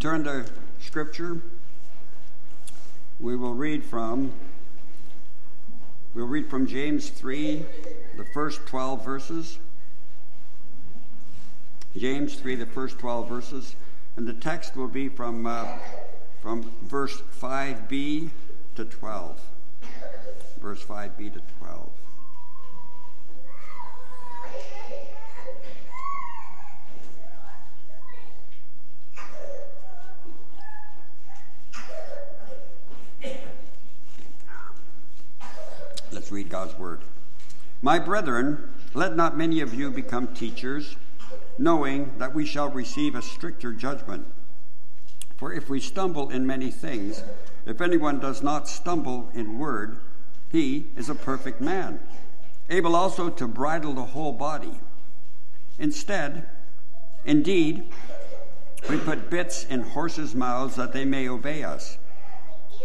turn to Scripture, we will read from we'll read from James 3, the first 12 verses. James 3, the first 12 verses, and the text will be from uh, from verse 5b to 12. Verse 5b to 12. Read God's word. My brethren, let not many of you become teachers, knowing that we shall receive a stricter judgment. For if we stumble in many things, if anyone does not stumble in word, he is a perfect man, able also to bridle the whole body. Instead, indeed, we put bits in horses' mouths that they may obey us,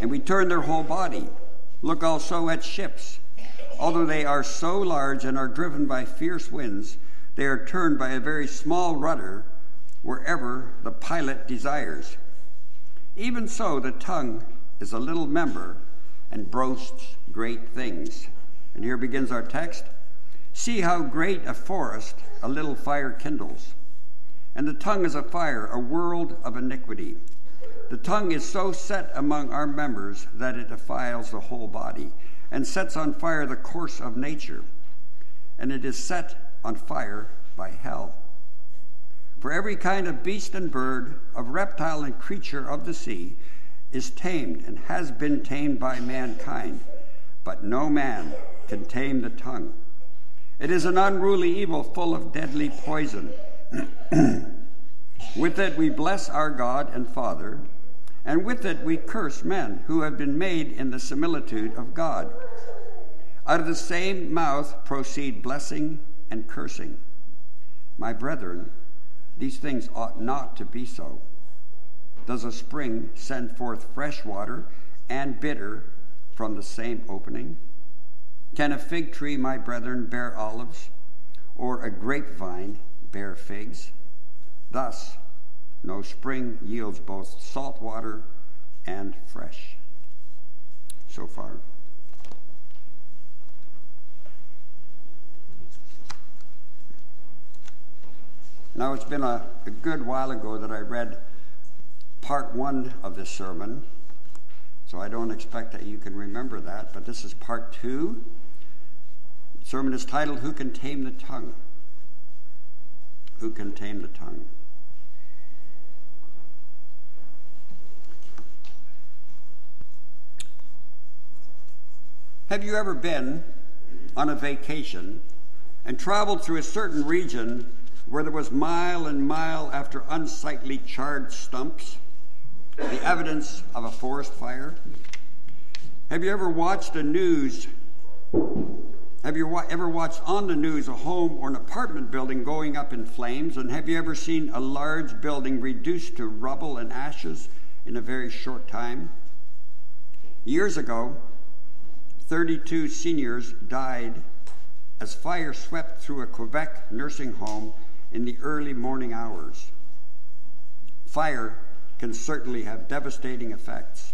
and we turn their whole body. Look also at ships. Although they are so large and are driven by fierce winds, they are turned by a very small rudder wherever the pilot desires. Even so, the tongue is a little member and boasts great things. And here begins our text See how great a forest a little fire kindles. And the tongue is a fire, a world of iniquity. The tongue is so set among our members that it defiles the whole body and sets on fire the course of nature, and it is set on fire by hell. For every kind of beast and bird, of reptile and creature of the sea, is tamed and has been tamed by mankind, but no man can tame the tongue. It is an unruly evil full of deadly poison. With it we bless our God and Father and with it we curse men who have been made in the similitude of God. Out of the same mouth proceed blessing and cursing. My brethren, these things ought not to be so. Does a spring send forth fresh water and bitter from the same opening? Can a fig tree, my brethren, bear olives, or a grapevine bear figs? Thus, no spring yields both salt water and fresh. So far. Now, it's been a, a, good while ago that I read part one of this sermon, so I don't expect that you can remember that, but this is part two. The sermon is titled, Who Can Tame the Tongue? Who Can Tame the Tongue? Have you ever been on a vacation and traveled through a certain region where there was mile and mile after unsightly charred stumps, the evidence of a forest fire? Have you ever watched the news? Have you ever watched on the news a home or an apartment building going up in flames? And have you ever seen a large building reduced to rubble and ashes in a very short time? Years ago, 32 seniors died as fire swept through a Quebec nursing home in the early morning hours. Fire can certainly have devastating effects.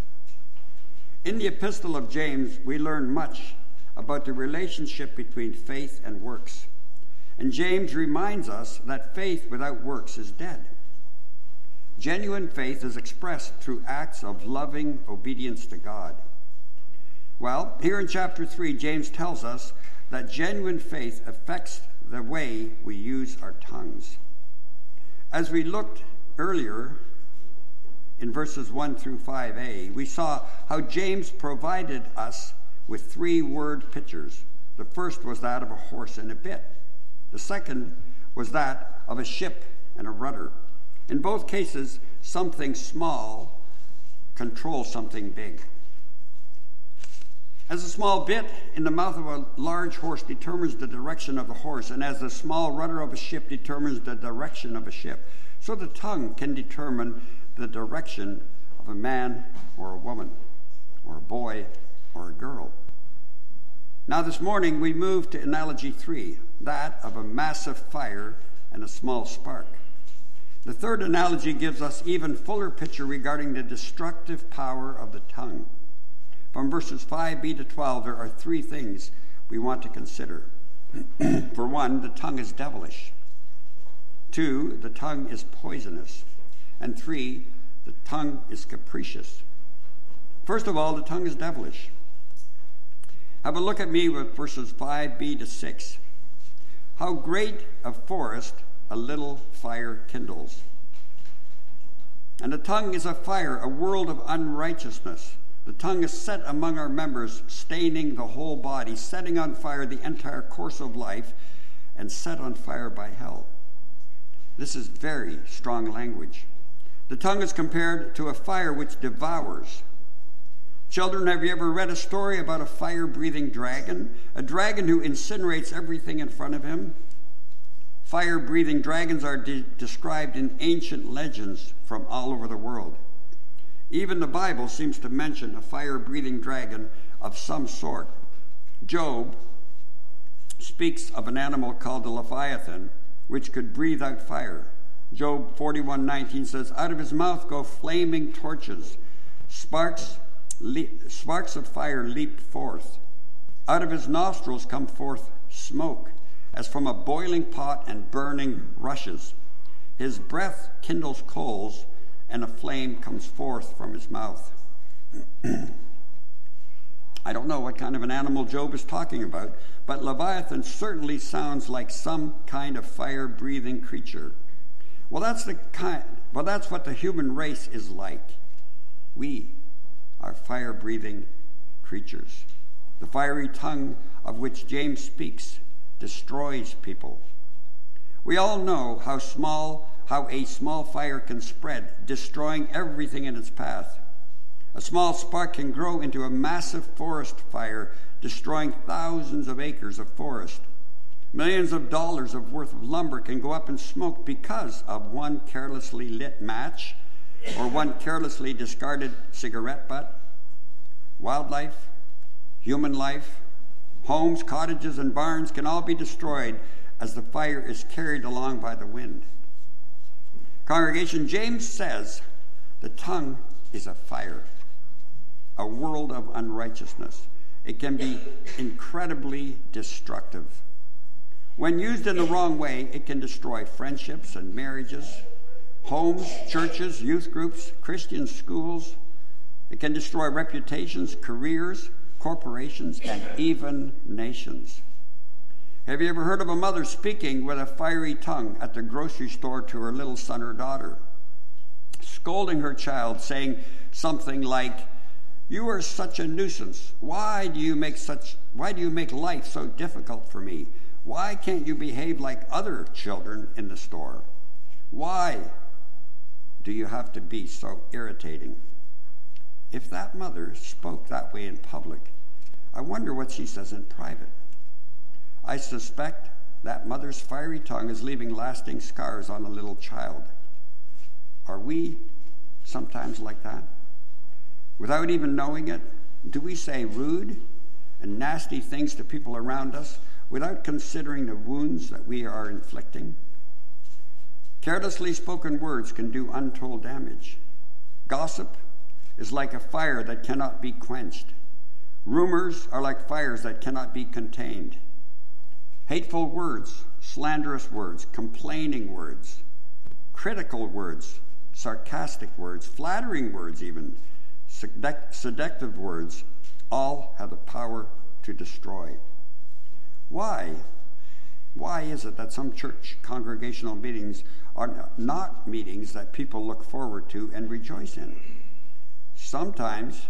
In the Epistle of James, we learn much about the relationship between faith and works. And James reminds us that faith without works is dead. Genuine faith is expressed through acts of loving obedience to God. Well, here in chapter 3, James tells us that genuine faith affects the way we use our tongues. As we looked earlier in verses 1 through 5a, we saw how James provided us with three word pictures. The first was that of a horse and a bit, the second was that of a ship and a rudder. In both cases, something small controls something big. As a small bit in the mouth of a large horse determines the direction of the horse, and as the small rudder of a ship determines the direction of a ship, so the tongue can determine the direction of a man or a woman, or a boy or a girl. Now, this morning we move to analogy three that of a massive fire and a small spark. The third analogy gives us even fuller picture regarding the destructive power of the tongue. From verses 5b to 12, there are three things we want to consider. For one, the tongue is devilish. Two, the tongue is poisonous. And three, the tongue is capricious. First of all, the tongue is devilish. Have a look at me with verses 5b to 6. How great a forest a little fire kindles. And the tongue is a fire, a world of unrighteousness. The tongue is set among our members, staining the whole body, setting on fire the entire course of life, and set on fire by hell. This is very strong language. The tongue is compared to a fire which devours. Children, have you ever read a story about a fire breathing dragon? A dragon who incinerates everything in front of him? Fire breathing dragons are de- described in ancient legends from all over the world. Even the Bible seems to mention a fire breathing dragon of some sort. Job speaks of an animal called the Leviathan, which could breathe out fire. Job 41:19 says, "Out of his mouth go flaming torches, sparks le- sparks of fire leap forth. Out of his nostrils come forth smoke." as from a boiling pot and burning rushes. His breath kindles coals, and a flame comes forth from his mouth. I don't know what kind of an animal Job is talking about, but Leviathan certainly sounds like some kind of fire breathing creature. Well, that's the kind, well, that's what the human race is like. We are fire breathing creatures. The fiery tongue of which James speaks destroys people. We all know how small how a small fire can spread, destroying everything in its path. A small spark can grow into a massive forest fire, destroying thousands of acres of forest. Millions of dollars of worth of lumber can go up in smoke because of one carelessly lit match or one carelessly discarded cigarette butt. Wildlife, human life, Homes, cottages, and barns can all be destroyed as the fire is carried along by the wind. Congregation, James says the tongue is a fire, a world of unrighteousness. It can be incredibly destructive. When used in the wrong way, it can destroy friendships and marriages, homes, churches, youth groups, Christian schools. It can destroy reputations, careers, corporations, and even nations. Have you ever heard of a mother speaking with a fiery tongue at the grocery store to her little son or daughter, scolding her child, saying something like, "You are such a nuisance. Why do you make such why do you make life so difficult for me? Why can't you behave like other children in the store? Why do you have to be so irritating?" If that mother spoke that way in public, I wonder what she says in private. I suspect that mother's fiery tongue is leaving lasting scars on a little child. Are we sometimes like that? Without even knowing it, do we say rude and nasty things to people around us without considering the wounds that we are inflicting? Carelessly spoken words can do untold damage. Gossip is like a fire that cannot be quenched. Rumors are like fires that cannot be contained. Hateful words, slanderous words, complaining words, critical words, sarcastic words, flattering words, even seductive words, all have the power to destroy. Why? Why is it that some church congregational meetings are not meetings that people look forward to and rejoice in? Sometimes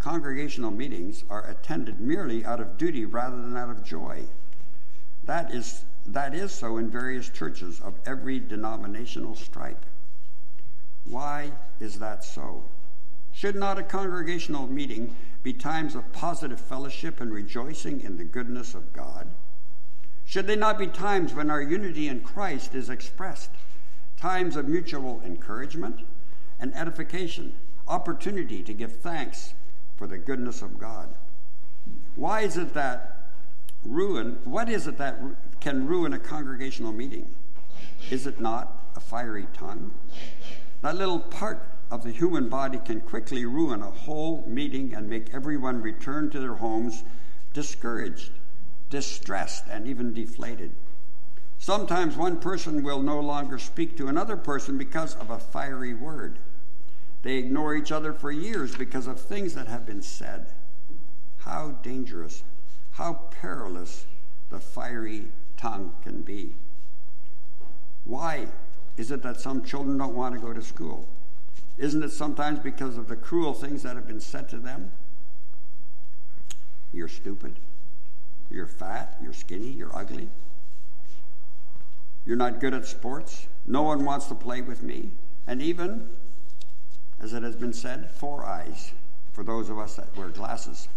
congregational meetings are attended merely out of duty rather than out of joy. That is, that is so in various churches of every denominational stripe. Why is that so? Should not a congregational meeting be times of positive fellowship and rejoicing in the goodness of God? Should they not be times when our unity in Christ is expressed? Times of mutual encouragement and edification opportunity to give thanks for the goodness of God. Why is it that ruin, what is it that can ruin a congregational meeting? Is it not a fiery tongue. That little part of the human body can quickly ruin a whole meeting and make everyone return to their homes discouraged, distressed, and even deflated. Sometimes one person will no longer speak to another person because of a fiery word. They ignore each other for years because of things that have been said. How dangerous, how perilous the fiery tongue can be. Why is it that some children don't want to go to school? Isn't it sometimes because of the cruel things that have been said to them? You're stupid. You're fat. You're skinny. You're ugly. You're not good at sports. No one wants to play with me. And even, as it has been said, four eyes for those of us that wear glasses.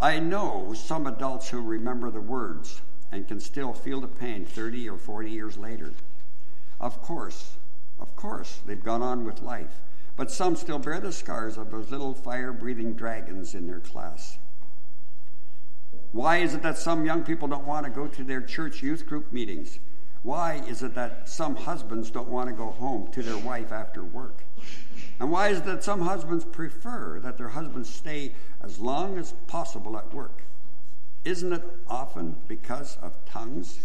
I know some adults who remember the words and can still feel the pain 30 or 40 years later. Of course, of course, they've gone on with life, but some still bear the scars of those little fire breathing dragons in their class. Why is it that some young people don't want to go to their church youth group meetings? Why is it that some husbands don't want to go home to their wife after work? And why is it that some husbands prefer that their husbands stay as long as possible at work? Isn't it often because of tongues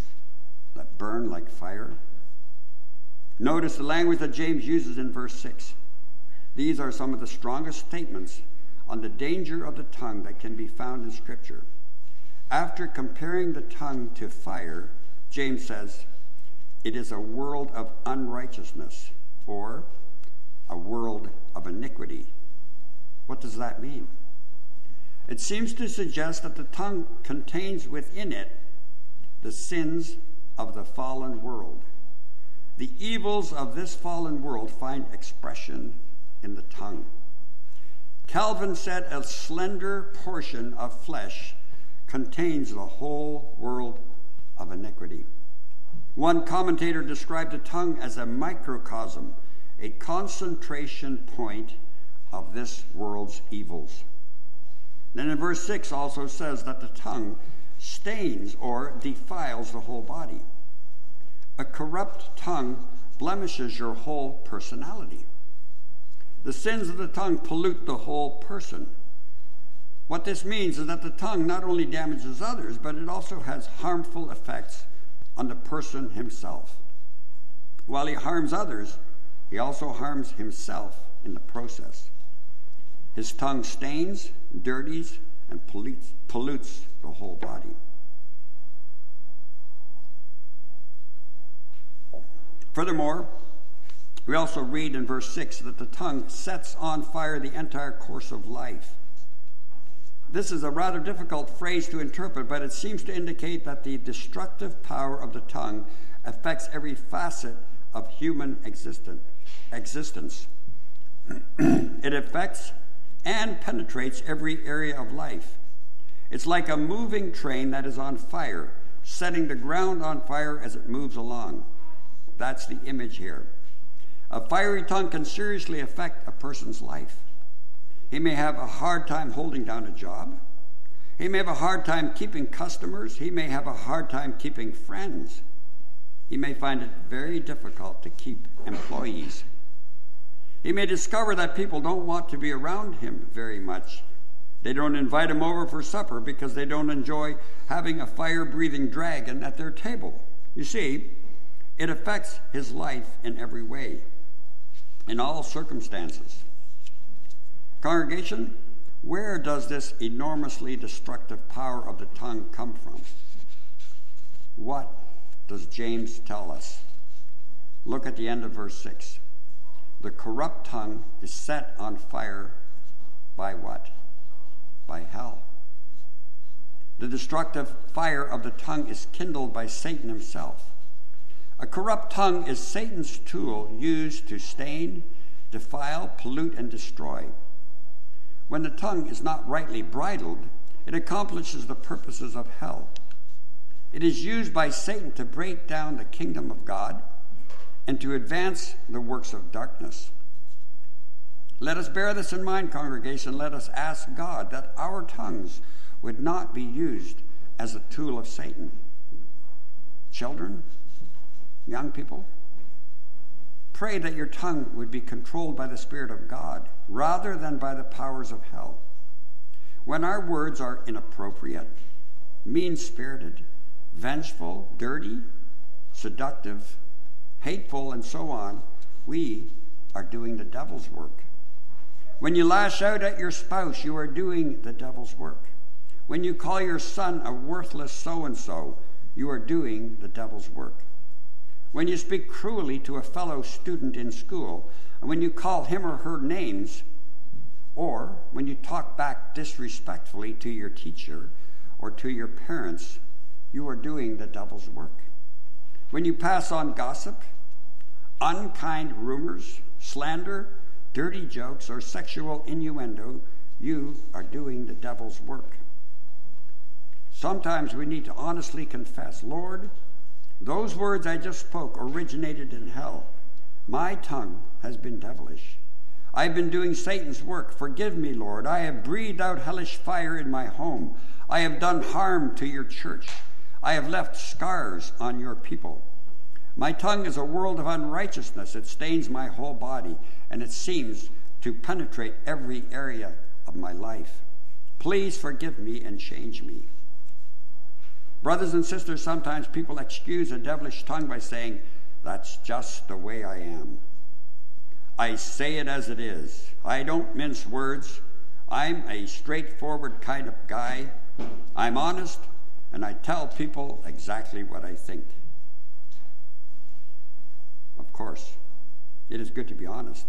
that burn like fire? Notice the language that James uses in verse 6. These are some of the strongest statements on the danger of the tongue that can be found in Scripture. After comparing the tongue to fire, James says, it is a world of unrighteousness or a world of iniquity. What does that mean? It seems to suggest that the tongue contains within it the sins of the fallen world. The evils of this fallen world find expression in the tongue. Calvin said a slender portion of flesh contains the whole world of iniquity. One commentator described the tongue as a microcosm, a concentration point of this world's evils. Then in verse 6 also says that the tongue stains or defiles the whole body. A corrupt tongue blemishes your whole personality. The sins of the tongue pollute the whole person. What this means is that the tongue not only damages others, but it also has harmful effects on the person himself. While he harms others, he also harms himself in the process. His tongue stains, dirties, and pollutes, pollutes the whole body. Furthermore, we also read in verse 6 that the tongue sets on fire the entire course of life. This is a rather difficult phrase to interpret, but it seems to indicate that the destructive power of the tongue affects every facet of human existence. it affects and penetrates every area of life. It's like a moving train that is on fire, setting the ground on fire as it moves along. That's the image here. A fiery tongue can seriously affect a person's life. He may have a hard time holding down a job. He may have a hard time keeping customers. He may have a hard time keeping friends. He may find it very difficult to keep employees. He may discover that people don't want to be around him very much. They don't invite him over for supper because they don't enjoy having a fire breathing dragon at their table. You see, it affects his life in every way, in all circumstances. Congregation, where does this enormously destructive power of the tongue come from? What does James tell us? Look at the end of verse 6. The corrupt tongue is set on fire by what? By hell. The destructive fire of the tongue is kindled by Satan himself. A corrupt tongue is Satan's tool used to stain, defile, pollute, and destroy. When the tongue is not rightly bridled, it accomplishes the purposes of hell. It is used by Satan to break down the kingdom of God and to advance the works of darkness. Let us bear this in mind, congregation. Let us ask God that our tongues would not be used as a tool of Satan. Children, young people, pray that your tongue would be controlled by the Spirit of God rather than by the powers of hell. When our words are inappropriate, mean spirited, vengeful, dirty, seductive, hateful, and so on, we are doing the devil's work. When you lash out at your spouse, you are doing the devil's work. When you call your son a worthless so and so, you are doing the devil's work. When you speak cruelly to a fellow student in school, and when you call him or her names, or when you talk back disrespectfully to your teacher or to your parents, you are doing the devil's work. When you pass on gossip, unkind rumors, slander, dirty jokes, or sexual innuendo, you are doing the devil's work. Sometimes we need to honestly confess Lord, those words I just spoke originated in hell. My tongue has been devilish. I've been doing Satan's work. Forgive me, Lord. I have breathed out hellish fire in my home. I have done harm to your church. I have left scars on your people. My tongue is a world of unrighteousness. It stains my whole body, and it seems to penetrate every area of my life. Please forgive me and change me. Brothers and sisters, sometimes people excuse a devilish tongue by saying, That's just the way I am. I say it as it is. I don't mince words. I'm a straightforward kind of guy. I'm honest, and I tell people exactly what I think. Of course, it is good to be honest.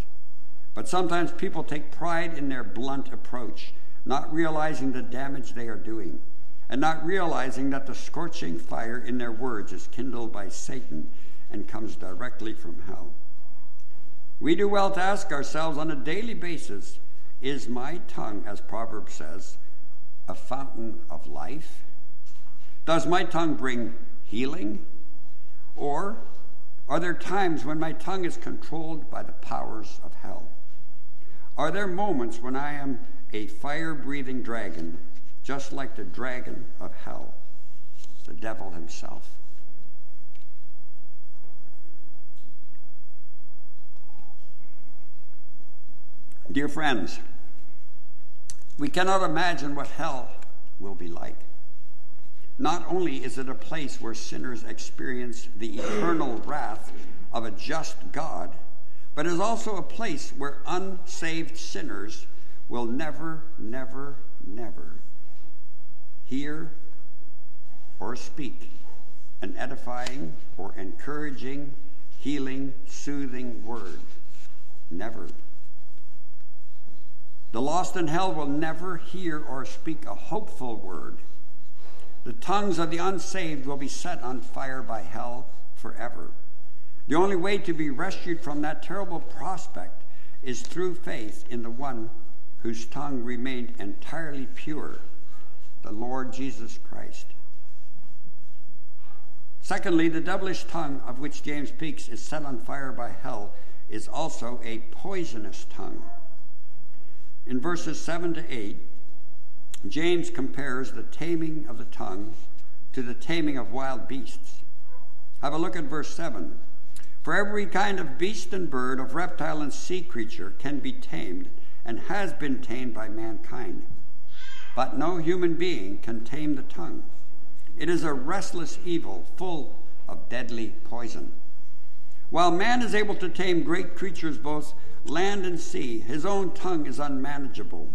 But sometimes people take pride in their blunt approach, not realizing the damage they are doing and not realizing that the scorching fire in their words is kindled by Satan and comes directly from hell. We do well to ask ourselves on a daily basis is my tongue, as Proverbs says, a fountain of life? Does my tongue bring healing? Or are there times when my tongue is controlled by the powers of hell? Are there moments when I am a fire breathing dragon just like the dragon of hell, the devil himself. Dear friends, we cannot imagine what hell will be like. Not only is it a place where sinners experience the eternal wrath of a just God, but it is also a place where unsaved sinners will never, never, never hear or speak an edifying or encouraging, healing, soothing word. Never. The lost in hell will never hear or speak a hopeful word. The tongues of the unsaved will be set on fire by hell forever. The only way to be rescued from that terrible prospect is through faith in the one whose tongue remained entirely pure the Lord Jesus Christ. Secondly, the devilish tongue of which James speaks is set on fire by hell is also a poisonous tongue. In verses 7 to 8, James compares the taming of the tongue to the taming of wild beasts. Have a look at verse 7. For every kind of beast and bird, of reptile and sea creature can be tamed and has been tamed by mankind but no human being can tame the tongue. It is a restless evil full of deadly poison. While man is able to tame great creatures both land and sea, his own tongue is unmanageable.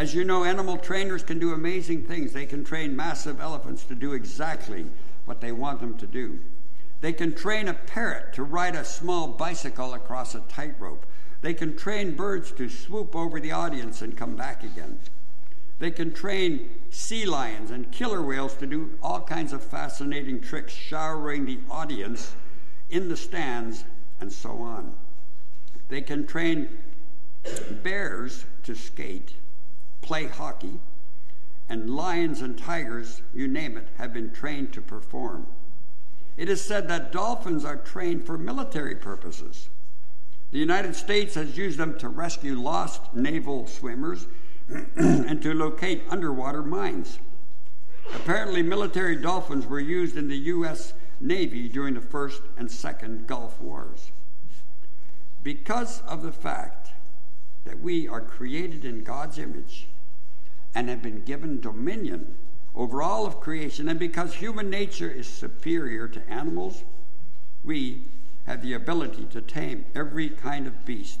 As you know, animal trainers can do amazing things. They can train massive elephants to do exactly what they want them to do. They can train a parrot to ride a small bicycle across a tightrope. They can train birds to swoop over the audience and come back again. They can train sea lions and killer whales to do all kinds of fascinating tricks, showering the audience in the stands and so on. They can train bears to skate, play hockey, and lions and tigers, you name it, have been trained to perform. It is said that dolphins are trained for military purposes. The United States has used them to rescue lost naval swimmers and to locate underwater mines. Apparently, military dolphins were used in the U.S. Navy during the First and Second Gulf Wars. Because of the fact that we are created in God's image and have been given dominion over all of creation, and because human nature is superior to animals, we have the ability to tame every kind of beast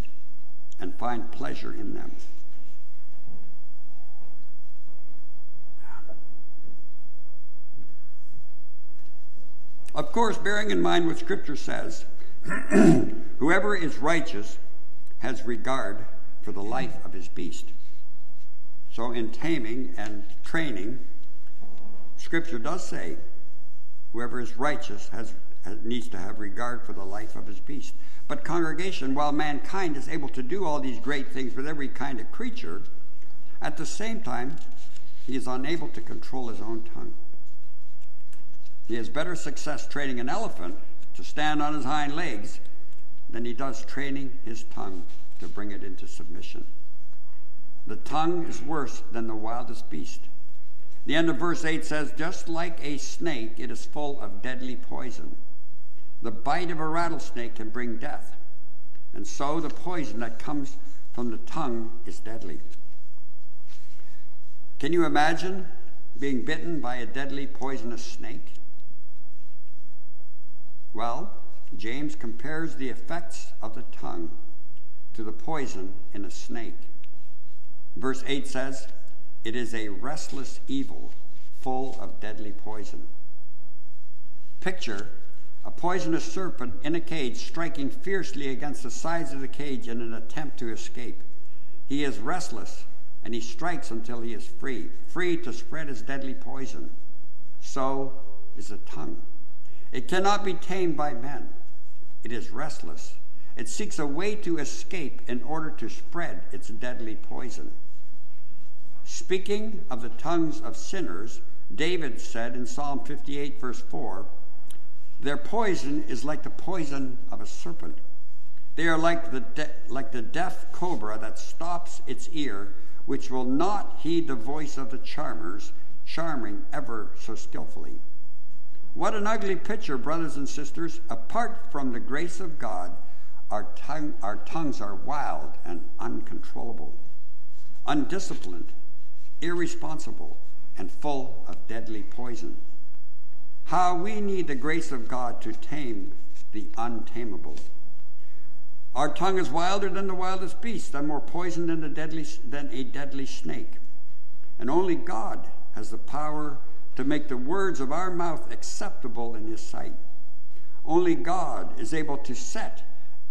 and find pleasure in them. Of course, bearing in mind what Scripture says, whoever is righteous has regard for the life of his beast. So, in taming and training, Scripture does say, whoever is righteous has, has, needs to have regard for the life of his beast. But, congregation, while mankind is able to do all these great things with every kind of creature, at the same time, he is unable to control his own tongue. He has better success training an elephant to stand on his hind legs than he does training his tongue to bring it into submission. The tongue is worse than the wildest beast. The end of verse 8 says, Just like a snake, it is full of deadly poison. The bite of a rattlesnake can bring death, and so the poison that comes from the tongue is deadly. Can you imagine being bitten by a deadly poisonous snake? Well, James compares the effects of the tongue to the poison in a snake. Verse 8 says, It is a restless evil full of deadly poison. Picture a poisonous serpent in a cage striking fiercely against the sides of the cage in an attempt to escape. He is restless and he strikes until he is free, free to spread his deadly poison. So is the tongue. It cannot be tamed by men. It is restless. It seeks a way to escape in order to spread its deadly poison. Speaking of the tongues of sinners, David said in Psalm 58, verse 4, Their poison is like the poison of a serpent. They are like the, de- like the deaf cobra that stops its ear, which will not heed the voice of the charmers, charming ever so skillfully. What an ugly picture, brothers and sisters. Apart from the grace of God, our, tongue, our tongues are wild and uncontrollable, undisciplined, irresponsible, and full of deadly poison. How we need the grace of God to tame the untamable. Our tongue is wilder than the wildest beast, and more poisoned than, the deadly, than a deadly snake. And only God has the power to make the words of our mouth acceptable in His sight. Only God is able to set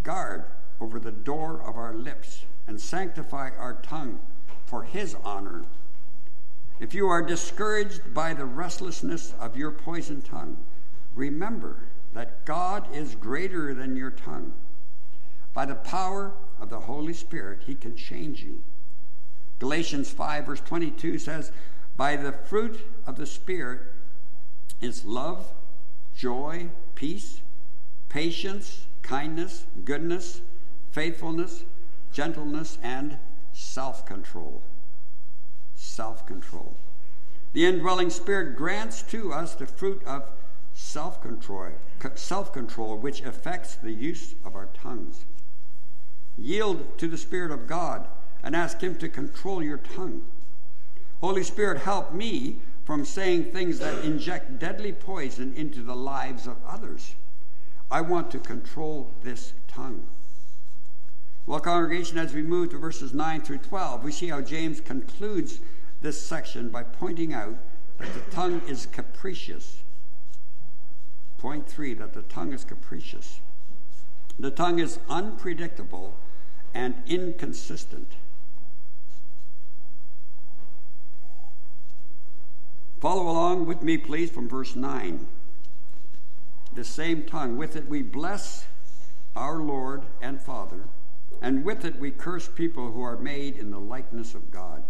guard over the door of our lips and sanctify our tongue for His honor. If you are discouraged by the restlessness of your poison tongue, remember that God is greater than your tongue. By the power of the Holy Spirit, He can change you. Galatians 5, verse 22 says, by the fruit of the Spirit is love, joy, peace, patience, kindness, goodness, faithfulness, gentleness, and self control. Self control. The indwelling Spirit grants to us the fruit of self control, which affects the use of our tongues. Yield to the Spirit of God and ask Him to control your tongue. Holy Spirit, help me from saying things that inject deadly poison into the lives of others. I want to control this tongue. Well, congregation, as we move to verses 9 through 12, we see how James concludes this section by pointing out that the tongue is capricious. Point three, that the tongue is capricious. The tongue is unpredictable and inconsistent. Follow along with me, please, from verse 9. The same tongue, with it we bless our Lord and Father, and with it we curse people who are made in the likeness of God.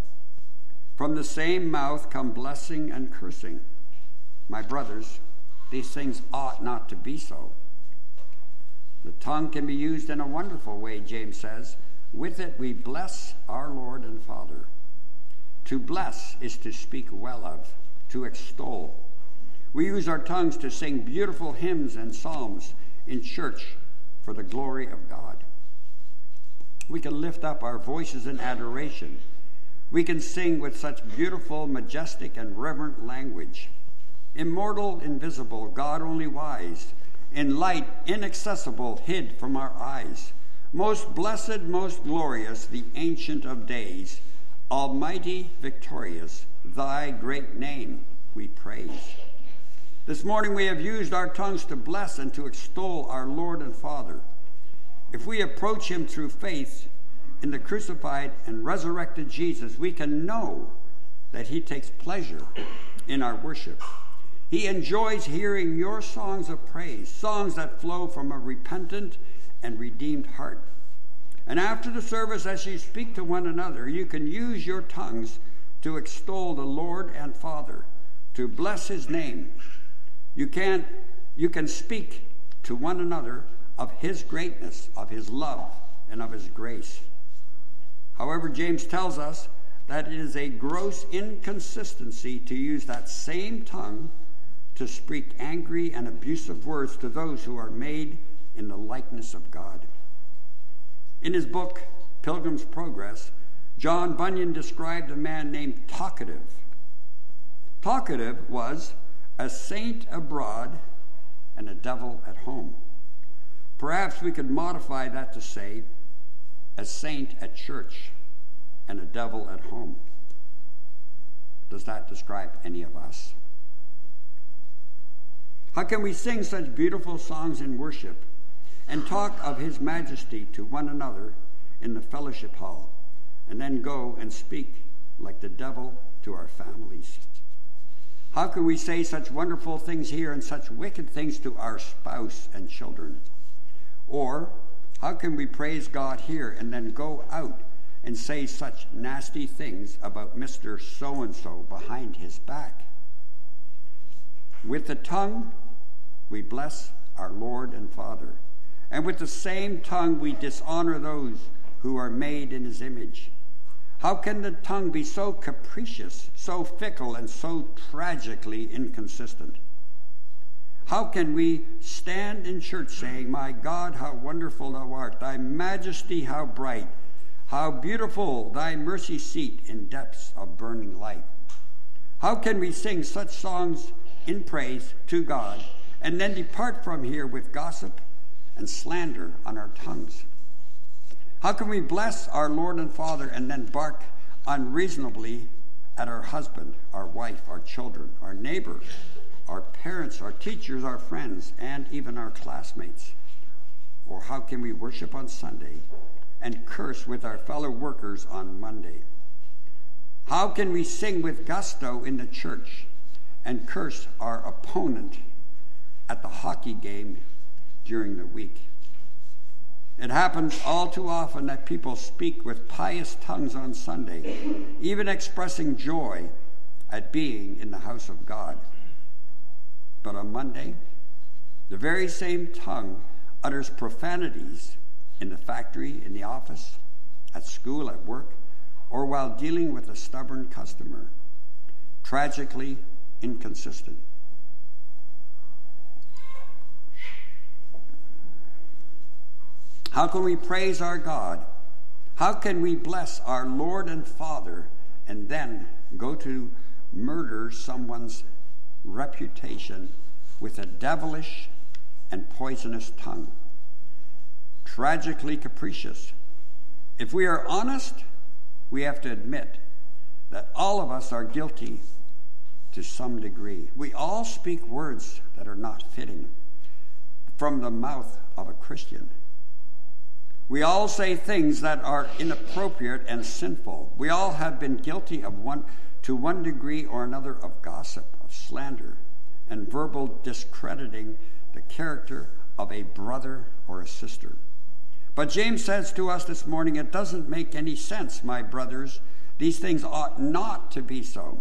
From the same mouth come blessing and cursing. My brothers, these things ought not to be so. The tongue can be used in a wonderful way, James says. With it we bless our Lord and Father. To bless is to speak well of to extol. We use our tongues to sing beautiful hymns and psalms in church for the glory of God. We can lift up our voices in adoration. We can sing with such beautiful, majestic, and reverent language. Immortal, invisible, God only wise, in light inaccessible, hid from our eyes. Most blessed, most glorious, the Ancient of Days, Almighty, victorious, thy great name we praise. This morning we have used our tongues to bless and to extol our Lord and Father. If we approach him through faith in the crucified and resurrected Jesus, we can know that he takes pleasure in our worship. He enjoys hearing your songs of praise, songs that flow from a repentant and redeemed heart. And after the service, as you speak to one another, you can use your tongues to extol the Lord and Father, to bless his name. You can't you can speak to one another of his greatness, of his love, and of his grace. However, James tells us that it is a gross inconsistency to use that same tongue to speak angry and abusive words to those who are made in the likeness of God. In his book, Pilgrim's Progress, John Bunyan described a man named Talkative. Talkative was a saint abroad and a devil at home. Perhaps we could modify that to say a saint at church and a devil at home. Does that describe any of us? How can we sing such beautiful songs in worship and talk of His majesty to one another in the fellowship hall and then go and speak like the devil to our families? How can we say such wonderful things here and such wicked things to our spouse and children? Or how can we praise God here and then go out and say such nasty things about Mr. So and so behind his back? With the tongue, we bless our Lord and Father. And with the same tongue, we dishonor those who are made in his image. How can the tongue be so capricious, so fickle, and so tragically inconsistent? How can we stand in church saying, My God, how wonderful thou art, thy majesty, how bright, how beautiful thy mercy seat in depths of burning light? How can we sing such songs in praise to God and then depart from here with gossip and slander on our tongues? How can we bless our Lord and Father and then bark unreasonably at our husband, our wife, our children, our neighbor, our parents, our teachers, our friends, and even our classmates? Or how can we worship on Sunday and curse with our fellow workers on Monday? How can we sing with gusto in the church and curse our opponent at the hockey game during the week. It happens all too often that people speak with pious tongues on Sunday, even expressing joy at being in the house of God. But on Monday, the very same tongue utters profanities in the factory, in the office, at school, at work, or while dealing with a stubborn customer. Tragically, inconsistent. How can we praise our God? How can we bless our Lord and Father and then go to murder someone's reputation with a devilish and poisonous tongue? Tragically capricious. If we are honest, we have to admit that all of us are guilty to some degree. We all speak words that are not fitting from the mouth of a Christian. We all say things that are inappropriate and sinful. We all have been guilty of one to one degree or another of gossip, of slander, and verbal discrediting the character of a brother or a sister. But James says to us this morning, it doesn't make any sense, my brothers. These things ought not to be so.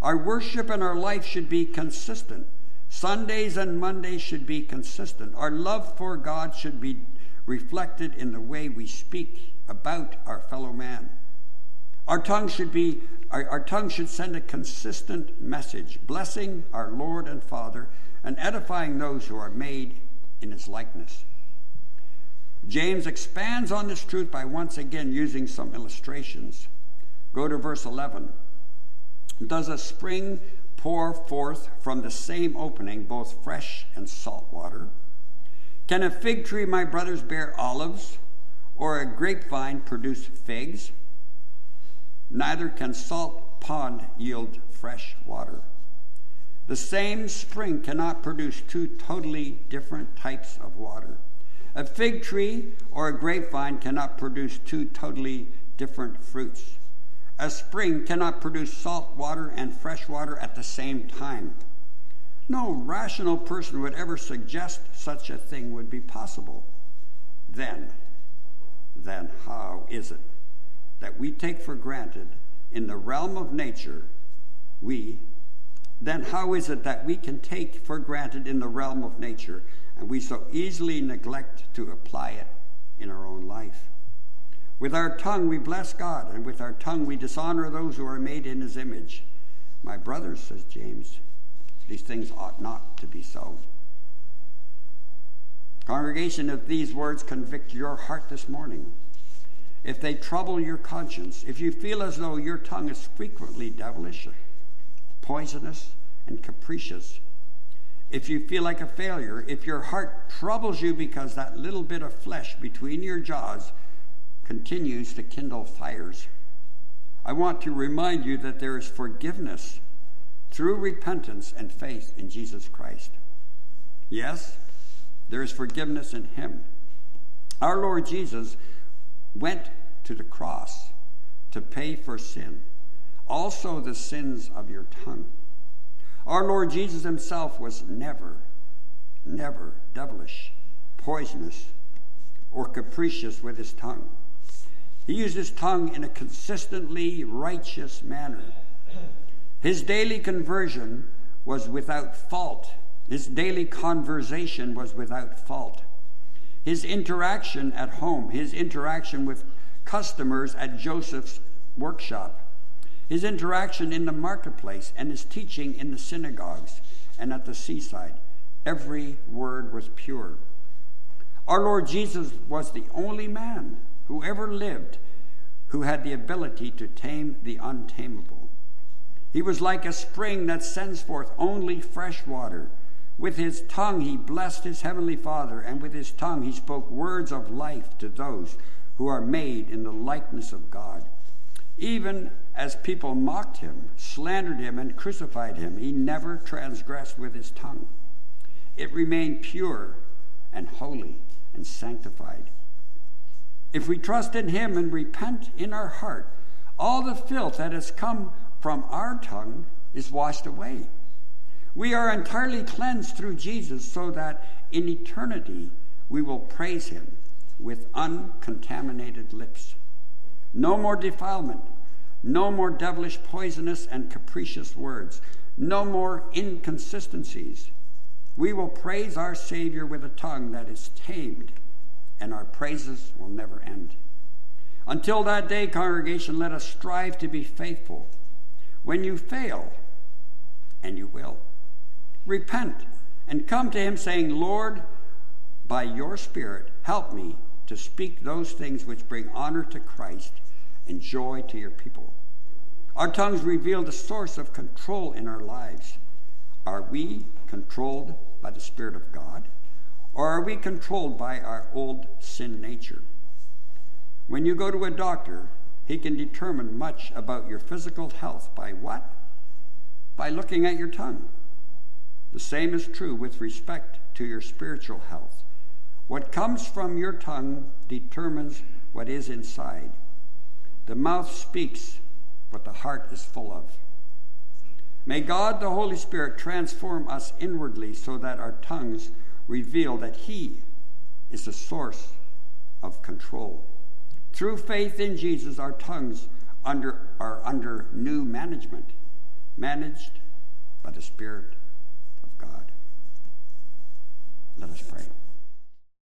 Our worship and our life should be consistent. Sundays and Mondays should be consistent. Our love for God should be reflected in the way we speak about our fellow man. Our tongue should be our, our tongue should send a consistent message, blessing our Lord and Father and edifying those who are made in his likeness. James expands on this truth by once again using some illustrations. Go to verse 11. Does a spring pour forth from the same opening both fresh and salt water? Can a fig tree, my brothers, bear olives, or a grapevine produce figs? Neither can salt pond yield fresh water. The same spring cannot produce two totally different types of water. A fig tree or a grapevine cannot produce two totally different fruits. A spring cannot produce salt water and fresh water at the same time. No rational person would ever suggest such a thing would be possible. Then, then how is it that we take for granted in the realm of nature, we, then how is it that we can take for granted in the realm of nature and we so easily neglect to apply it in our own life? With our tongue we bless God, and with our tongue we dishonor those who are made in his image. My brothers, says James, these things ought not to be so. Congregation, if these words convict your heart this morning, if they trouble your conscience, if you feel as though your tongue is frequently devilish, poisonous, and capricious, if you feel like a failure, if your heart troubles you because that little bit of flesh between your jaws continues to kindle fires, I want to remind you that there is forgiveness through repentance and faith in Jesus Christ. Yes, there is forgiveness in Him. Our Lord Jesus went to the cross to pay for sin, also the sins of your tongue. Our Lord Jesus himself was never, never devilish, poisonous, or capricious with his tongue. He used his tongue in a consistently righteous manner. His daily conversion was without fault. His daily conversation was without fault his interaction at home, his interaction with customers at Joseph's workshop, his interaction in the marketplace, and his teaching in the synagogues and at the seaside. Every word was pure. Our Lord Jesus was the only man who ever lived who had the ability to tame the untamable. He was like a spring that sends forth only fresh water with his tongue he blessed his heavenly Father, and with his tongue he spoke words of life to those who are made in the likeness of God. Even as people mocked him, slandered him, and crucified him, he never transgressed with his tongue. It remained pure and holy and sanctified. If we trust in him and repent in our heart, all the filth that has come from our tongue is washed away. We are entirely cleansed through Jesus so that in eternity we will praise him with uncontaminated lips. No more defilement, no more devilish, poisonous, and capricious words, no more inconsistencies. We will praise our Savior with a tongue that is tamed, and our praises will never end. Until that day, congregation, let us strive to be faithful. When you fail, and you will, repent and come to him saying, Lord, by your Spirit, help me to speak those things which bring honor to Christ and joy to your people. Our tongues reveal the source of control in our lives. Are we controlled by the Spirit of God? Or are we controlled by our old sin nature? When you go to a doctor, he can determine much about your physical health by what? By looking at your tongue. The same is true with respect to your spiritual health. What comes from your tongue determines what is inside. The mouth speaks what the heart is full of. May God, the Holy Spirit, transform us inwardly so that our tongues reveal that He is the source of control. Through faith in Jesus, our tongues under, are under new management, managed by the Spirit of God. Let us pray.